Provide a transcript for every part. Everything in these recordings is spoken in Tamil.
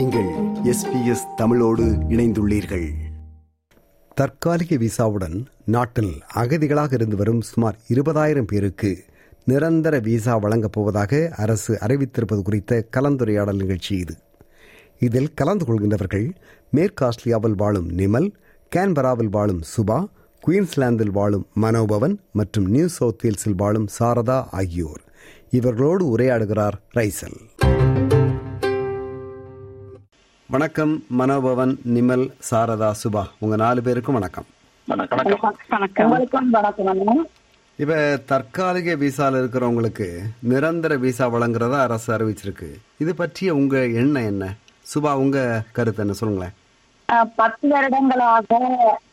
நீங்கள் எஸ்பிஎஸ் தமிழோடு இணைந்துள்ளீர்கள். தற்காலிக விசாவுடன் நாட்டில் அகதிகளாக இருந்து வரும் சுமார் இருபதாயிரம் பேருக்கு நிரந்தர விசா வழங்கப் போவதாக அரசு அறிவித்திருப்பது குறித்த கலந்துரையாடல் நிகழ்ச்சி இது. இதில் கலந்து கொள்கின்றவர்கள் மேற்கு ஆஸ்திரேலியாவில் வாழும் நிமல் கேன்பராவில் வாழும் சுபா குயின்ஸ்லாந்தில் வாழும் மனோபவன் மற்றும் நியூ சவுத் வேல்ஸில் வாழும் சாரதா ஆகியோர். இவர்களோடு உரையாடுகிறார் ரைசல். வணக்கம் மனோபவன் நிமல் சாரதா சுபா. உங்க நாலு பேருக்கும் வணக்கம். வணக்கம். இப்ப தற்காலிக விசால இருக்கிறவங்களுக்கு நிரந்தர விசா வழங்குறதா அரசு அறிவிச்சிருக்கு. இது பற்றிய உங்க எண்ணம் என்ன? சுபா உங்க கருத்து என்ன? சொல்லுங்களேன். பத்து வருடங்களாக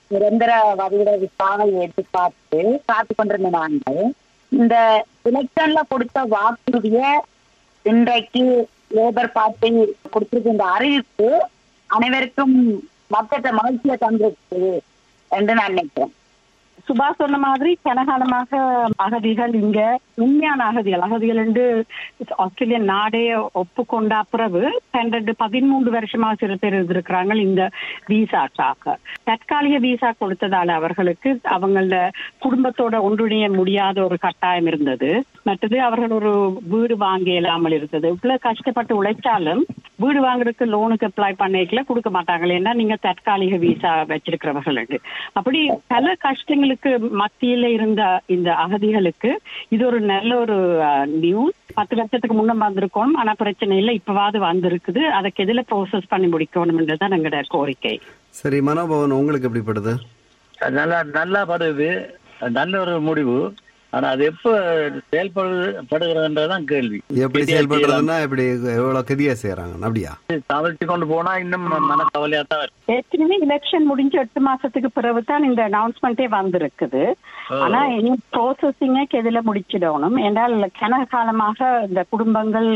நிரந்தர வரியிட விசாவை எதிர்பார்த்து காத்து கொண்டிருந்த நாங்கள் இந்த எலெக்ஷன்ல கொடுத்த வாக்குறுதிய இன்றைக்கு லேபர் பார்ட்டி கொடுத்திருக்க. இந்த அறிவிப்பு அனைவருக்கும் மக்கட்ட மகிழ்ச்சியை தந்திருக்கு என்று நான் நினைக்கிறேன். சுபா சொன்ன மாதிரி கனகாலமாக அகதிகள் இங்க உண்மையான அகதிகள். அகதிகள் என்று ஆஸ்திரேலியன் நாடே ஒப்புக்கொண்ட பிறகு பன்னெண்டு பதிமூன்று வருஷமா சில பேர் இருந்திருக்கிறாங்க இந்த விசாக்காக தற்காலிக விசா கொடுத்ததால அவர்களுக்கு அவங்கள குடும்பத்தோட ஒன்றிணைய முடியாத ஒரு கட்டாயம் இருந்தது. மற்றது அவர்கள் ஒரு வீடு வாங்க இயலாமல் இருந்தது. இவ்வளவு கஷ்டப்பட்டு உழைச்சாலும் வீடு வாங்குறதுக்கு லோனுக்கு அப்ளை பண்ணிக்கல கொடுக்க மாட்டாங்க ஏன்னா நீங்க தற்காலிக விசா வச்சிருக்கிறவர்களுக்கு அப்படி பல கஷ்டங்களுக்கு மத்தியில இருந்த இந்த அகதிகளுக்கு இது ஒரு நல்ல ஒரு நியூஸ் பத்து வருஷத்துக்கு முன்ன வந்திருக்கோம். ஆனா பிரச்சனை இல்லை. இப்பவாது வந்திருக்குது. அதுக்கு எதுல ப்ரோசஸ் பண்ணி முடிக்கணும்ன்றதுதான் எங்களோட கோரிக்கை. சரி மனோபவன் உங்களுக்கு எப்படிப்படுது நல்லா நல்லா படுது. நல்ல ஒரு முடிவு. ஆனா அது எப்ப செயல்படுகிறதுன்றதான் கேள்வி. எப்படி செயல்படுறதுன்னா எப்படி எவ்வளவு கதியா செய்யறாங்க அப்படியா? தவிர்த்து கொண்டு போனா இன்னும் மன கவலையா தான். ஏற்கனவே எலெக்ஷன் முடிஞ்ச எட்டு மாசத்துக்கு பிறகு தான் இந்த அனௌன்ஸ்மெண்டே வந்திருக்குது. ஆனா இனி ப்ரோசஸிங்க எதுல முடிச்சிடணும். என்றால் கன காலமாக இந்த குடும்பங்கள்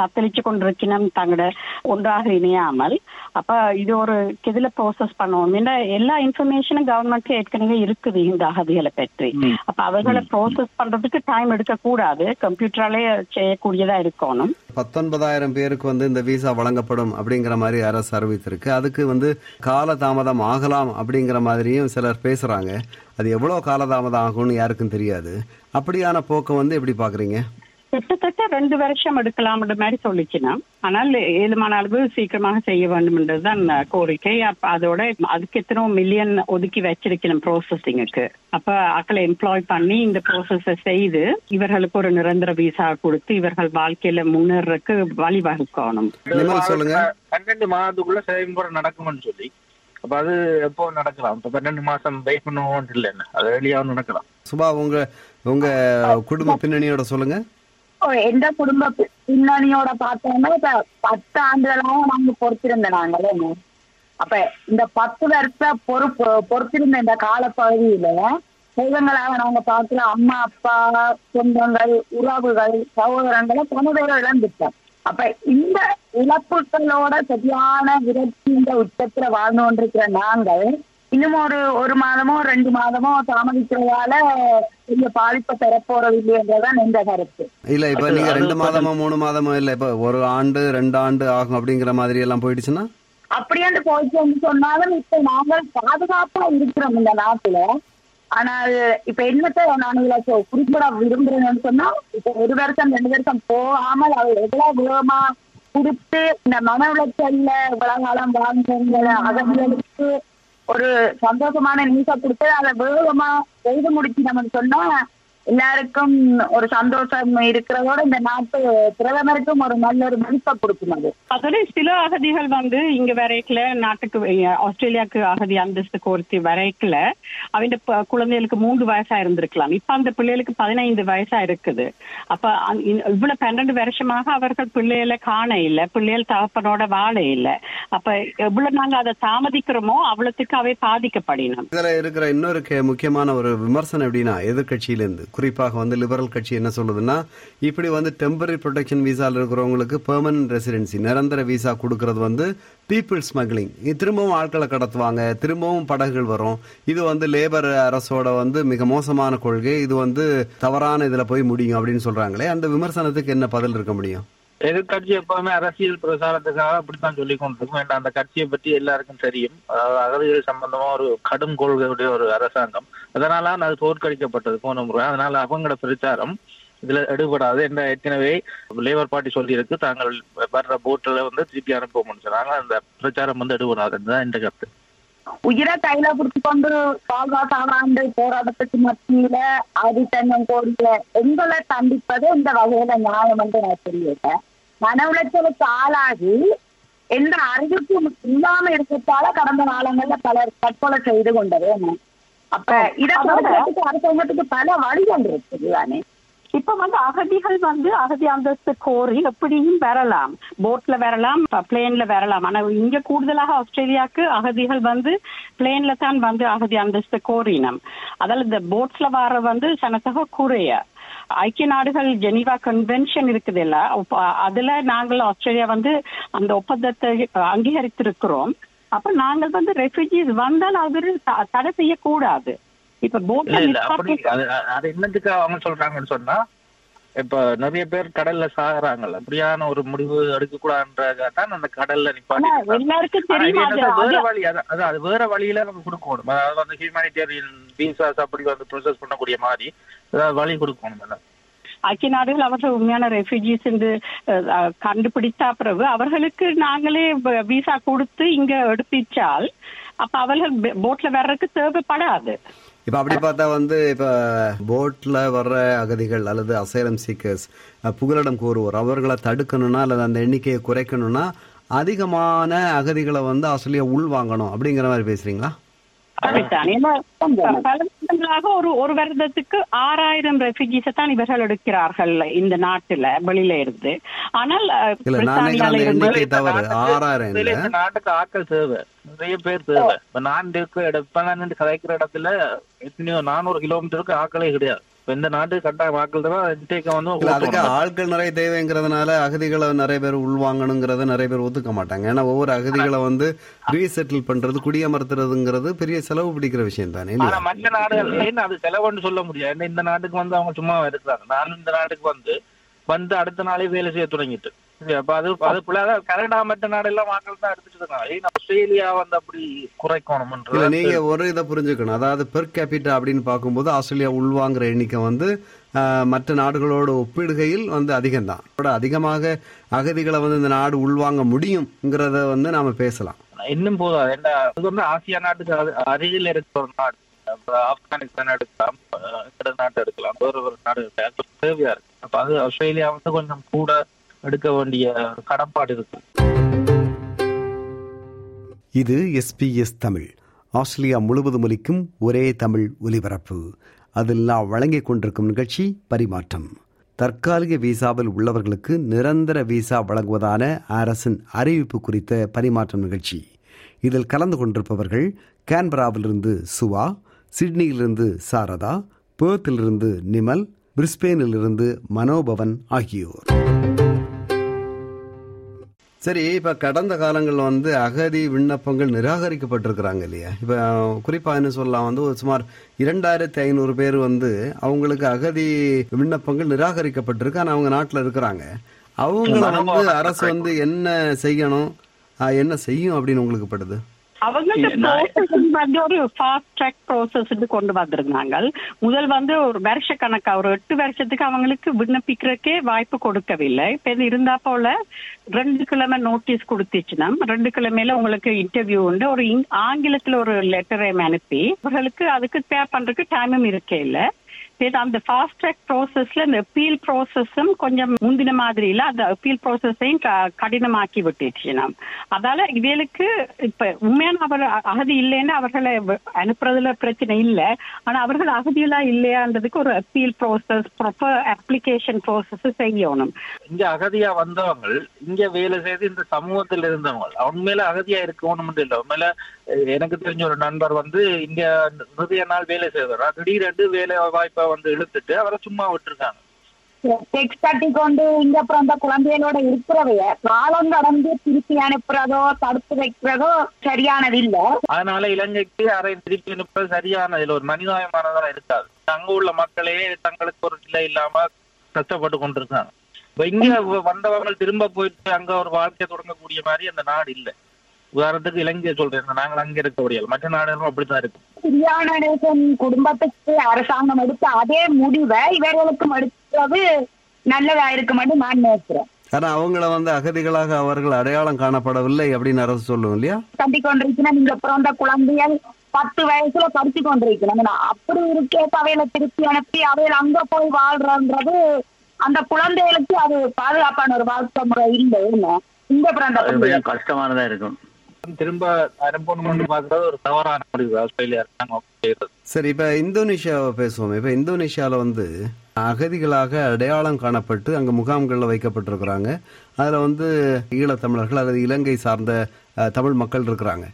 தத்தளிச்சு கொண்டிருக்கணும் தங்களோட ஒன்றாக இணையாமல் அப்ப இது ஒரு எதுல ப்ரோசஸ் பண்ணணும் ஏன்னா எல்லா இன்ஃபர்மேஷனும் கவர்மெண்ட் ஏற்கனவே இருக்குது இந்த அகதிகளை பற்றி. அப்ப அவர்களை ப்ரோசஸ் பண்றதுக்கு டைம் எடுக்க கூடாது. கம்ப்யூட்டராலே செய்யக்கூடியதா இருக்கணும். பத்தொன்பதாயிரம் பேருக்கு வந்து இந்த விசா வழங்கப்படும் அப்படிங்கிற மாதிரி அரசு அறிவித்திருக்கு. அதுக்கு வந்து காலதாமதம் ஆகலாம் அப்படிங்கிற மாதிரியும் சிலர் பேசுறாங்க. அது எவ்வளவு காலதாமதம் ஆகும்னு யாருக்கும் தெரியாது. அப்படியான போக்கை வந்து எப்படி பாக்குறீங்க கிட்டத்தட்ட ரெண்டு வருஷம் எடுக்கலாம்ன்ற மாதிரி சொல்லிச்சுனா ஆனால் ஏழுமான அளவு சீக்கிரமாக செய்ய வேண்டும் என்றதுதான் கோரிக்கை. அப்ப அதோட அதுக்கு எத்தனை மில்லியன் ஒதுக்கி வச்சிருக்கணும் ப்ரோசஸிங்குக்கு அப்ப ஆக்களை எம்ப்ளாய் பண்ணி இந்த ப்ரோசஸ செய்து இவர்களுக்கு ஒரு நிரந்தர விசா கொடுத்து இவர்கள் வாழ்க்கையில முன்னேறதுக்கு வழிவகுக்கணும். பன்னெண்டு மாதத்துக்குள்ள செயல்முறை நடக்கும்னு சொல்லி. அப்ப அது எப்போ நடக்கலாம்? இப்ப பன்னெண்டு மாசம் வெயிட் பண்ணுவோம் இல்லை என்ன? அது வெளியாகவும் நடக்கலாம். சுபா உங்க உங்க குடும்ப பின்னணியோட சொல்லுங்க. எந்த குடும்ப பின்னணியோட பார்த்தோம்னா இப்ப பத்து ஆண்டுகளாக நாங்க பொறுத்திருந்த நாங்களே அப்ப இந்த பத்து வருஷ பொறுப்பு பொறுத்திருந்த இந்த காலப்பகுதியில தெய்வங்களாக நாங்க பார்க்கல அம்மா அப்பா சொந்தங்கள் உறவுகள் சகோதரங்களை பணவேற இழந்துட்டோம். அப்ப இந்த இழப்புகளோட சரியான விரக்தி இந்த உச்சத்துல வாழ்ந்து கொண்டிருக்கிற நாங்கள் இன்னும் ஒரு ஒரு மாதமோ ரெண்டு மாதமோ தாமதிக்கிறதால பெரிய பாதிப்பை பெறப்போறது இல்லைன்றதான் எந்த கருத்து. இல்ல இப்ப நீங்க ரெண்டு மாதமோ மூணு மாதமோ இல்ல இப்ப ஒரு ஆண்டு ரெண்டு ஆண்டு ஆகும் அப்படிங்கிற மாதிரி எல்லாம் போயிடுச்சுன்னா? அப்படியாண்டு போயிட்டு சொன்னாலும் இப்ப நாங்கள் பாதுகாப்பா இருக்கிறோம் இந்த நாட்டுல. ஆனால் இப்ப என்னத்த நான் இதுல குறிப்பிட விரும்புறேன்னு சொன்னா இப்ப ஒரு வருஷம் ரெண்டு வருஷம் போகாமல் அவர் எவ்வளவு வேகமா கொடுத்து இந்த மன உளைச்சல்ல இவ்வளவு காலம் வாழ்ந்தவங்க அகதிகளுக்கு ஒரு சந்தோஷமான நியூஸ கொடுத்து அதை வேகமா செய்து முடிச்சு நம்ம சொன்னா எல்லாருக்கும் ஒரு சந்தோஷம் இருக்கிறதோட இந்த நாட்டு பிரதமருக்கும் ஒரு நல்ல ஒரு மதிப்பை கொடுக்கும் அது அதோட சில அகதிகள் வந்து இங்க வரைக்கல நாட்டுக்கு ஆஸ்திரேலியாவுக்கு அகதி அந்தஸ்து கோர்த்து வரைக்கல. அவங்க குழந்தைகளுக்கு மூன்று வயசா இருந்திருக்கலாம். இப்ப அந்த பிள்ளைகளுக்கு பதினைந்து வயசா இருக்குது. அப்ப இவ்வளவு பன்னெண்டு வருஷமாக அவர்கள் பிள்ளைகளை காண இல்ல பிள்ளைகள் தகப்பனோட வாழ இல்ல. அப்ப எவ்வளவு நாங்க அதை தாமதிக்கிறோமோ அவ்வளவுக்கு அவை பாதிக்கப்படினோம் இதுல இருக்கிற இன்னொரு முக்கியமான ஒரு விமர்சனம் எப்படின்னா எதிர்கட்சியிலிருந்து குறிப்பாக வந்து லிபரல் கட்சி என்ன சொல்லுதுன்னா இப்படி வந்து டெம்பரரி ப்ரொடெக்ஷன் விசால இருக்கிறவங்களுக்கு பெர்மனன்ட் ரெசிடென்சி நிரந்தர விசா கொடுக்கறது வந்து பீப்புள் ஸ்மக்லிங் திரும்பவும் ஆட்களை கடத்துவாங்க திரும்பவும் படகுகள் வரும். இது வந்து லேபர் அரசோட வந்து மிக மோசமான கொள்கை. இது வந்து தவறான இதுல போய் முடியும் அப்படின்னு சொல்றாங்களே அந்த விமர்சனத்துக்கு என்ன பதில் இருக்க முடியும்? எதிர்கட்சி எப்பவுமே அரசியல் பிரசாரத்துக்காக அப்படித்தான் சொல்லி கொண்டிருக்கும். ஏன்னா அந்த கட்சியை பற்றி எல்லாருக்கும் தெரியும். அதாவது அகதிகள் சம்பந்தமா ஒரு கடும் கொள்கையுடைய ஒரு அரசாங்கம். அதனால அது தோற்கடிக்கப்பட்டது போன முறை. அதனால அவங்களோட பிரச்சாரம் இதுல எடுபடாது என்ற ஏற்கனவே லேபர் பார்ட்டி சொல்லியிருக்கு. தாங்கள் வர்ற போட்டில் வந்து திருப்பி அனுப்புவோம்னு சொன்னாங்க. அந்த பிரச்சாரம் வந்து எடுபடாதுன்னு இந்த கருத்து. உயிரை கையில பிடிச்சு கொண்டு பாதுகாத்தாண்டு போராட்டத்துக்கு மத்தியில ஆதித்தன்யம் கோரிய எங்களை தண்டிப்பது இந்த வகையில நியாயம் என்று நான் சொல்லியிருக்கேன். மன உளைச்சலுக்கு ஆளாகி எந்த அறிவிப்பும் இல்லாம இருக்கிறதால கடந்த காலங்கள்ல பலர் தற்கொலை செய்து கொண்டது அப்ப இதை அரசாங்கத்துக்கு பல வழிகள் இருக்குது தானே இப்ப வந்து அகதிகள் வந்து அகதி அந்தஸ்து கோரி எப்படியும் வரலாம். போட்ல வரலாம் பிளேன்ல வரலாம். ஆனா இங்க கூடுதலாக ஆஸ்திரேலியாவுக்கு அகதிகள் வந்து பிளேன்ல தான் வந்து அகதி அந்தஸ்து கோரினம். அதால இந்த போட்ஸ்ல வர வந்து சனத்தக குறைய ஐக்கிய நாடுகள் ஜெனீவா கன்வென்ஷன் இருக்குது இல்ல அதுல நாங்கள் ஆஸ்திரேலியா வந்து அந்த ஒப்பந்தத்தை அங்கீகரித்திருக்கிறோம். அப்ப நாங்கள் வந்து ரெஃப்யூஜிஸ் வந்தால் த- தடை செய்யக்கூடாது. இப்ப போட்ல அது என்னத்துக்கு அவங்க சொல்றாங்கன்னு சொன்னா இப்ப நிறைய பேர் கடல்ல சாகுறாங்கல்ல. அப்படியான ஒரு முடிவு எடுக்க கூடாதுன்றதுக்காக தான் அந்த கடல்ல நிப்பாட்டி தெரியும் அது. வேற வழியில நம்ம கொடுக்கணும். அதாவது வந்து ஹியூமானிட்டேரியன் விசாஸ் அப்படி வந்து ப்ரொசஸ் பண்ணக்கூடிய மாதிரி ஏதாவது வழி கொடுக்கணும் இல்ல ஐக்கிய நாடுகள் அவர்கள் உண்மையான ரெஃப்யூஜிஸ் என்று கண்டுபிடித்த பிறகு அவர்களுக்கு நாங்களே விசா கொடுத்து இங்க எடுப்பிச்சால் அப்ப அவர்கள் போட்ல வர்றதுக்கு தேவைப்படாது. இப்ப அப்படி பார்த்தா வந்து இப்ப போட்ல வர்ற அகதிகள் அல்லது அசைலம் சீக்கர்ஸ் புகலிடம் கோருவோர் அவர்களை தடுக்கணும்னா அல்லது அந்த எண்ணிக்கையை குறைக்கணும்னா அதிகமான அகதிகளை வந்து ஆஸ்திரேலியா உள் வாங்கணும் அப்படிங்கிற மாதிரி பேசுறீங்களா? பல வருடங்களாக ஒரு ஒரு வருடத்துக்கு ஆறாயிரம் ரெஃப்யூஜிஸை தான் இவர்கள் எடுக்கிறார்கள் இந்த நாட்டுல வெளியில இருந்து. ஆனால் நாட்டுக்கு ஆட்கள் தேவை. நிறைய பேர் தேவை. நான் இருக்கிற இடம் நான் கதைக்கிற இடத்துல எத்தனையோ நானூறு கிலோமீட்டருக்கு ஆட்களே கிடையாது. இப்ப இந்த நாட்டுக்கு கட்டாயம் ஆட்கள் தேவை இன்டேக்க வந்து அதுக்கு. ஆட்கள் நிறைய தேவைங்கிறதுனால அகதிகளை நிறைய பேர் உள்வாங்கணுங்கிறத நிறைய பேர் ஒத்துக்க மாட்டாங்க. ஏன்னா ஒவ்வொரு அகதிகளை வந்து ரீசெட்டில் பண்றது குடியமர்த்துறதுங்கிறது பெரிய செலவு பிடிக்கிற விஷயம் தானே மற்ற நாடுகள் ஏன்னு அது செலவுன்னு சொல்ல முடியாது. ஏன்னா இந்த நாட்டுக்கு வந்து அவங்க சும்மா இருக்கிறாங்க நான் இந்த நாட்டுக்கு வந்து வந்து அடுத்த நாளே வேலை செய்ய தொடங்கிட்டு. அப்ப அது அது கனடா மற்ற நாடெல்லாம் மக்கள் தான் எடுத்துட்டு இருக்காங்க ஆஸ்திரேலியா வந்து அப்படி குறைக்கணும்ன்றது நீங்க ஒரு இதை புரிஞ்சுக்கணும். அதாவது பெர் கேபிட்டா அப்படின்னு பார்க்கும்போது ஆஸ்திரேலியா உள்வாங்குற எண்ணிக்கை வந்து மற்ற நாடுகளோட ஒப்பிடுகையில் வந்து அதிகம்தான். அதிகமாக அகதிகளை வந்து இந்த நாடு உள்வாங்க முடியுங்கிறத வந்து நாம பேசலாம். இன்னும் ஏன்னா அது வந்து ஆசியா நாட்டுக்கு அருகில் இருக்கிற ஒரு நாடு. ஆப்கானிஸ்தான் எடுக்கலாம் நாட்டு எடுக்கலாம். வேற ஒரு நாடு இருக்கு தேவையா இருக்கு. அப்ப அது ஆஸ்திரேலியா வந்து கொஞ்சம் கூட எடுக்க வேண்டிய ஒரு கடப்பாடு இருக்கு. இது எஸ்பிஎஸ் தமிழ். ஆஸ்திரேலியா முழுவதும் ஒலிக்கும் ஒரே தமிழ் ஒலிபரப்பு. அதில் நாம் வழங்கிக் கொண்டிருக்கும் நிகழ்ச்சி பரிமாற்றம். தற்காலிக விசாவில் உள்ளவர்களுக்கு நிரந்தர விசா வழங்குவதான அரசின் அறிவிப்பு குறித்த பரிமாற்றம் நிகழ்ச்சி. இதில் கலந்து கொண்டிருப்பவர்கள் கேன்பராவிலிருந்து சுவா சிட்னியிலிருந்து சாரதா பேர்த்திலிருந்து நிமல் பிரிஸ்பேனிலிருந்து மனோபவன் ஆகியோர். சரி இப்ப கடந்த காலங்கள்ல வந்து அகதி விண்ணப்பங்கள் நிராகரிக்கப்பட்டிருக்கிறாங்க இல்லையா? இப்ப குறிப்பா என்ன சொல்லலாம் வந்து ஒரு சுமார் இரண்டாயிரத்தி ஐநூறு பேர் வந்து அவங்களுக்கு அகதி விண்ணப்பங்கள் நிராகரிக்கப்பட்டிருக்கு. ஆனா அவங்க நாட்டுல இருக்கிறாங்க. அவங்கள வந்து அரசு வந்து என்ன செய்யணும்? என்ன செய்யும் அப்படின்னு உங்களுக்கு படுது? ப்ராசஸ் வந்து ஒரு ஃபாஸ்ட் ட்ராக் ப்ராசஸ் கொண்டு வந்திருந்தாங்க. முதல் வந்து ஒரு வருஷ கணக்கா ஒரு எட்டு வருஷத்துக்கு அவங்களுக்கு விண்ணப்பிக்கிறதுக்கே வாய்ப்பு கொடுக்கவில்லை. இப்ப இருந்தா போல ரெண்டு கிழமை நோட்டீஸ் கொடுத்துச்சுன்னா ரெண்டு கிழமையில உங்களுக்கு இன்டர்வியூ உண்டு. ஒரு ஆங்கிலத்துல ஒரு லெட்டரை அனுப்பி அவர்களுக்கு அதுக்கு பே பண்றதுக்கு டைமும் இருக்கே இல்ல. அந்த ஃபாஸ்ட் ட்ராக் ப்ராசஸ்ல இந்த அப்பீல் ப்ராசஸும் கொஞ்சம் முந்தின மாதிரி இல்ல அந்த அப்பீல் ப்ராசஸையும் கடினமாக்கி விட்டுச்சு நாம். அதால இவளுக்கு இப்ப உண்மையான அவர் அகதி இல்லைன்னு அவர்களை அனுப்புறதுல பிரச்சனை இல்ல. ஆனா அவர்கள் அகதியெல்லாம் இல்லையான்றதுக்கு ஒரு appeal process proper application process செய்யணும். இங்க அகதியா வந்தவங்க இங்க வேலை செய்து இந்த சமூகத்தில் இருந்தவங்க உண்மையில அகதியா இருக்கணும் இல்லை. உண்மையில எனக்கு தெரிஞ்ச ஒரு நண்பர் வந்து இங்க நிறைய நாள் வேலை செய்வார் திடீரென்று வேலை வாய்ப்பை வந்து இழுத்துட்டு அவரை சும்மா விட்டுருக்காங்க. டெக்ஸ்ட் கட்டி கொண்டு இங்க அப்புறம் அந்த குழந்தைகளோட இருக்கிறவைய காலம் கடந்து திருப்பி அனுப்புறதோ தடுத்து வைக்கிறதோ சரியானது இல்ல அதனால இலங்கைக்கு அரை திருப்பி அனுப்புறது சரியான இதுல ஒரு மனிதாயமானதா இருக்காது. அங்க உள்ள மக்களே தங்களுக்கு ஒரு நிலை இல்லாம கஷ்டப்பட்டு கொண்டிருக்காங்க. இப்ப இங்க வ- வந்தவங்க திரும்ப போயிட்டு அங்க ஒரு வாழ்க்கை தொடங்கக்கூடிய மாதிரி அந்த நாடு இல்ல. உதாரணத்துக்கு இலங்கையை சொல்றேன். நாங்கள் அங்க இருக்க முடியாது மற்ற நாடுகளும் அப்படித்தான் இருக்கு பிரியா நடேசன் குடும்பத்துக்கு அரசாங்கம் எடுத்த அதே முடிவை இவர்களுக்கும் எடுத்தது நல்லதா இருக்குமென்று நான் நினைக்கிறேன். ஆனா அவங்கள வந்து அகதிகளாக அவர்கள் அடையாளம் காணப்படவில்லை அப்படின்னு அரசு சொல்லும் இல்லையா? கட்டி கொண்டிருக்கணும் நீங்க பிறந்த குழந்தைகள் பத்து வயசுல படிச்சு கொண்டிருக்கணும் அப்படி இருக்கே அவையில திருப்பி அனுப்பி அவையில அங்க போய் வாழ்றன்றது அந்த குழந்தைகளுக்கு அது பாதுகாப்பான ஒரு வாழ்க்கை முறை இல்லை என்ன? இங்க பிறந்த கஷ்டமானதா இருக்கும். திரும்ப அனுப்பணும் பார்க்கறது ஒரு தவறான முடிவு. ஆஸ்திரேலியா அரசாங்கம் சரி இப்ப இந்தோனேஷியாவை பேசுவோம். இப்ப இந்தோனேஷியால வந்து அகதிகளாக அடையாளம் காணப்பட்டு அங்க முகாம்கள்ல வைக்கப்பட்டிருக்கிறாங்க. அதுல வந்து ஈழத்தமிழர்கள் அல்லது இலங்கை சார்ந்த தமிழ் மக்கள் இருக்கிறாங்க.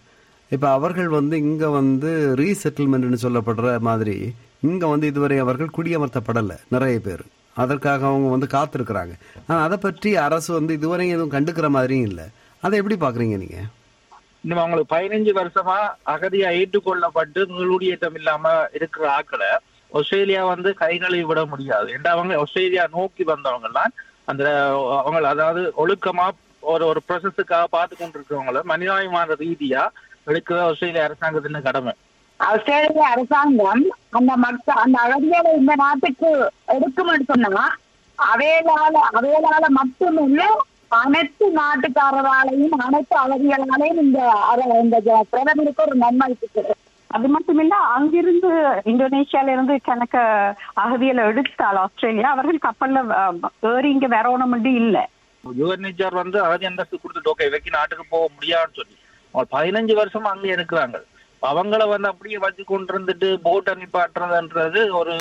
இப்ப அவர்கள் வந்து இங்க வந்து ரீசெட்டில்மெண்ட்னு சொல்லப்படுற மாதிரி இங்க வந்து இதுவரை அவர்கள் குடியமர்த்தப்படலை நிறைய பேர். அதற்காக அவங்க வந்து காத்திருக்கிறாங்க. ஆனா அதை பற்றி அரசு வந்து இதுவரை எதுவும் கண்டுக்கிற மாதிரியும் இல்லை. அதை எப்படி பாக்குறீங்க நீங்க? இன்னும் அவங்களுக்கு பதினஞ்சு வருஷமா அகதியா ஏற்றுக்கொள்ளப்பட்டு மீளுடியேற்றம் இல்லாம இருக்கிற ஆக்களை ஆஸ்திரேலியா வந்து கைகளை விட முடியாது. ஏன்னா அவங்க ஆஸ்திரேலியா நோக்கி வந்தவங்க எல்லாம் அந்த அவங்க அதாவது ஒழுக்கமா ஒரு ஒரு ப்ரொசஸுக்காக பார்த்து கொண்டிருக்கிறவங்கள மனிதாபிமான ரீதியா எடுக்கிற ஆஸ்திரேலிய அரசாங்கத்தின் கடமை. ஆஸ்திரேலிய அரசாங்கம் அந்த மக்கள் அந்த அகதிகளை இந்த நாட்டுக்கு எடுக்கும்னு சொன்னா அவையலால அவையலால மட்டுமில்ல அனைத்து நாட்டுக்காரராலையும் அனைத்து அகதிகளாலையும் இந்த இந்த பிரதமருக்கு ஒரு நன்மை இருக்குது. அது மட்டும் இல்ல அங்கிருந்து இந்தோனேஷியால இருந்து கணக்க அகதியில எடுத்தால் ஆஸ்திரேலியா அவர்கள் கப்பல்ல ஏறி இங்க வரணும் இல்ல. யுஎன்ஹெச்ஆர் வந்து அகதி அந்தஸ்து கொடுத்துட்டு ஓகே இவைக்கு நாட்டுக்கு போக முடியாதுன்னு சொல்லி. பதினஞ்சு வருஷமா அங்கே இருக்கிறாங்க. அவங்கள வந்து அப்படியே வச்சு கொண்டு இருந்துட்டு போட் அனுப்பாட்டுறதுன்றது ஒரு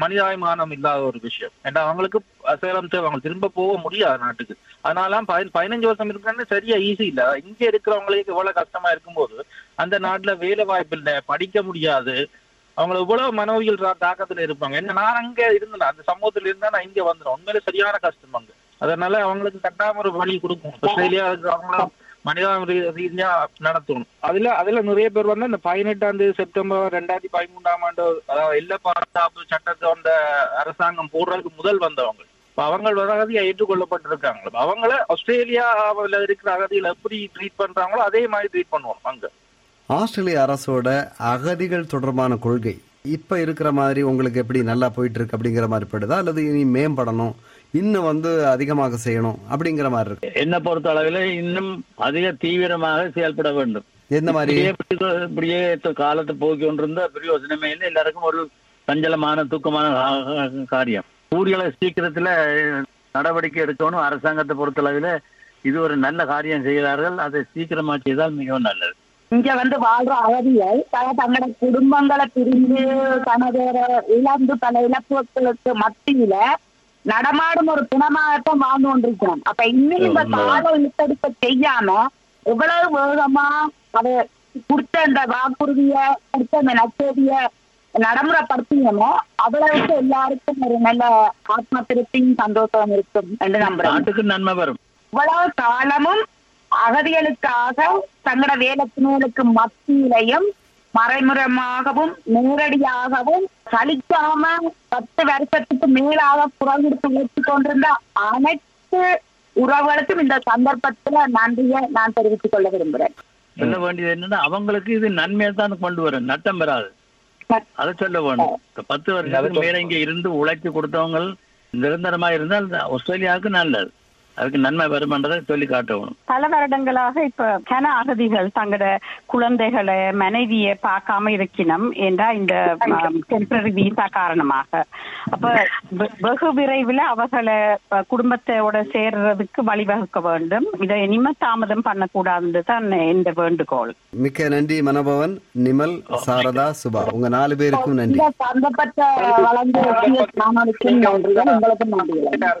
மனிதாபிமானம் இல்லாத ஒரு விஷயம். ஏன்னா அவங்களுக்கு அசேலம் தேவை அவங்க திரும்ப போக முடியாது நாட்டுக்கு. அதனால பதி- பதினஞ்சு வருஷம் இருக்கிறது சரியா ஈஸி இல்ல. இங்க இருக்கிறவங்களுக்கு இவ்வளவு கஷ்டமா இருக்கும்போது அந்த நாட்டுல வேலை வாய்ப்பு இல்லை படிக்க முடியாது. அவங்க இவ்வளவு மனோவியல் தாக்கத்துல இருப்பாங்க. என்ன நான் அங்க இருந்தேன் அந்த சமூகத்துல இருந்தா நான் இங்க வந்துடும் உண்மையில சரியான கஷ்டம் அங்க. அதனால அவங்களுக்கு கட்டாம ஒரு வழி கொடுக்கும் ஆஸ்திரேலியா அவங்கள மனிதாபம் ரீதியா நடத்தணும். அதுல அதுல நிறைய பேர் வந்து அந்த பதினெட்டாம் தேதி செப்டம்பர் ரெண்டாயிரத்தி பதிமூன்றாம் ஆண்டு அதாவது இல்ல பாதுகாப்பு சட்டத்தை வந்த அரசாங்கம் போடுறதுக்கு முதல் வந்தவங்க. இப்ப அவங்க அகதியா ஏற்றுக்கொள்ளப்பட்டிருக்காங்க இப்ப அவங்கள ஆஸ்திரேலியாவில் இருக்கிற அகதிகளை எப்படி ட்ரீட் பண்றாங்களோ அதே மாதிரி ட்ரீட் பண்ணுவோம் அங்க. ஆஸ்திரேலிய அரசோட அகதிகள் தொடர்பான கொள்கை. இப்ப இருக்கிற மாதிரி உங்களுக்கு எப்படி நல்லா போயிட்டு இருக்கு அப்படிங்கிற மாதிரி படுதா? அல்லது இனி மேம்படணும்? இன்னும் வந்து அதிகமாக செய்யணும் அப்படிங்கிற மாதிரி இருக்கு. என்ன பொறுத்த அளவில் இன்னும் அதிக தீவிரமாக செயல்பட வேண்டும். எந்த மாதிரி? இப்படியே காலத்தை போக்கி கொண்டிருந்த பிரயோஜனமே இல்லை. எல்லாருக்கும் ஒரு சஞ்சலமான தூக்கமான காரியம். ஊர்களை சீக்கிரத்துல நடவடிக்கை எடுக்கணும். அரசாங்கத்தை பொறுத்தளவில் இது ஒரு நல்ல காரியம் செய்கிறார்கள். அதை சீக்கிரமா செய்தால் மிகவும் நல்லது. இங்க வந்து வாழ்ற அகதிகள் த- தங்களோட குடும்பங்களை பிரிந்து தனதோட இழந்து பல இழப்புகளுக்கு மத்தியில நடமாடும் ஒரு பிணமாகத்தான் வாழ்ந்து கொண்டிருக்கிறோம் அப்ப இன்னும் இந்த கால இழுத்தடிப்ப செய்யாம எவ்வளவு வேகமா அதை கொடுத்த இந்த வாக்குறுதிய கொடுத்த அந்த நச்செடிய நடைமுறைப்படுத்தினமோ அவ்வளவுக்கு எல்லாருக்கும் ஒரு நல்ல ஆத்ம திருப்தியும் சந்தோஷம் இருக்கும் என்று நம்புறேன் நாட்டுக்கு நன்மை வரும். இவ்வளவு காலமும் அகதிகளுக்காக தங்களோட வேலைத்தினர்களுக்கு மத்தியிலையும் மறைமுகமாகவும் நேரடியாகவும் சலிக்காம பத்து வருஷத்துக்கு மேலாக குரல் கொடுத்து ஊற்றிக் கொண்டிருந்த அனைத்து உறவுகளுக்கும் இந்த சந்தர்ப்பத்துல நன்றியை நான் தெரிவித்துக் கொள்ள விரும்புகிறேன் சொல்ல வேண்டியது என்னன்னா அவங்களுக்கு இது நன்மையை தான் கொண்டு வரும் நட்டம் பெறாது. அதை சொல்ல வேணும். பத்து வருஷத்துக்கு மேல இங்க இருந்து உழைச்சி கொடுத்தவங்க நிரந்தரமா இருந்தால் ஆஸ்திரேலியாவுக்கு நல்லது. அதுக்கு நன்மை வருமன்றதை சொல்லி காட்டணும். பல வருடங்களாக இப்ப கன அகதிகள் தங்களோட குழந்தைகளை மனைவியை பார்க்காம இருக்கணும் என்றா இந்த டெம்பரரி வீசா காரணமாக. அப்ப வெ- வெகு விரைவில் அவர்களை குடும்பத்தோட சேர்றதுக்கு வழிவகுக்க வேண்டும். இதை இனிமே தாமதம் பண்ணக்கூடாதுன்னு தான் இந்த வேண்டுகோள். மிக்க நன்றி மனோபவன். நிமல் சாரதா சுபா. உங்க நாலு பேருக்கும் நன்றி. காணொலிக்கும் நன்றிகள். உங்களுக்கும் நன்றிகள்.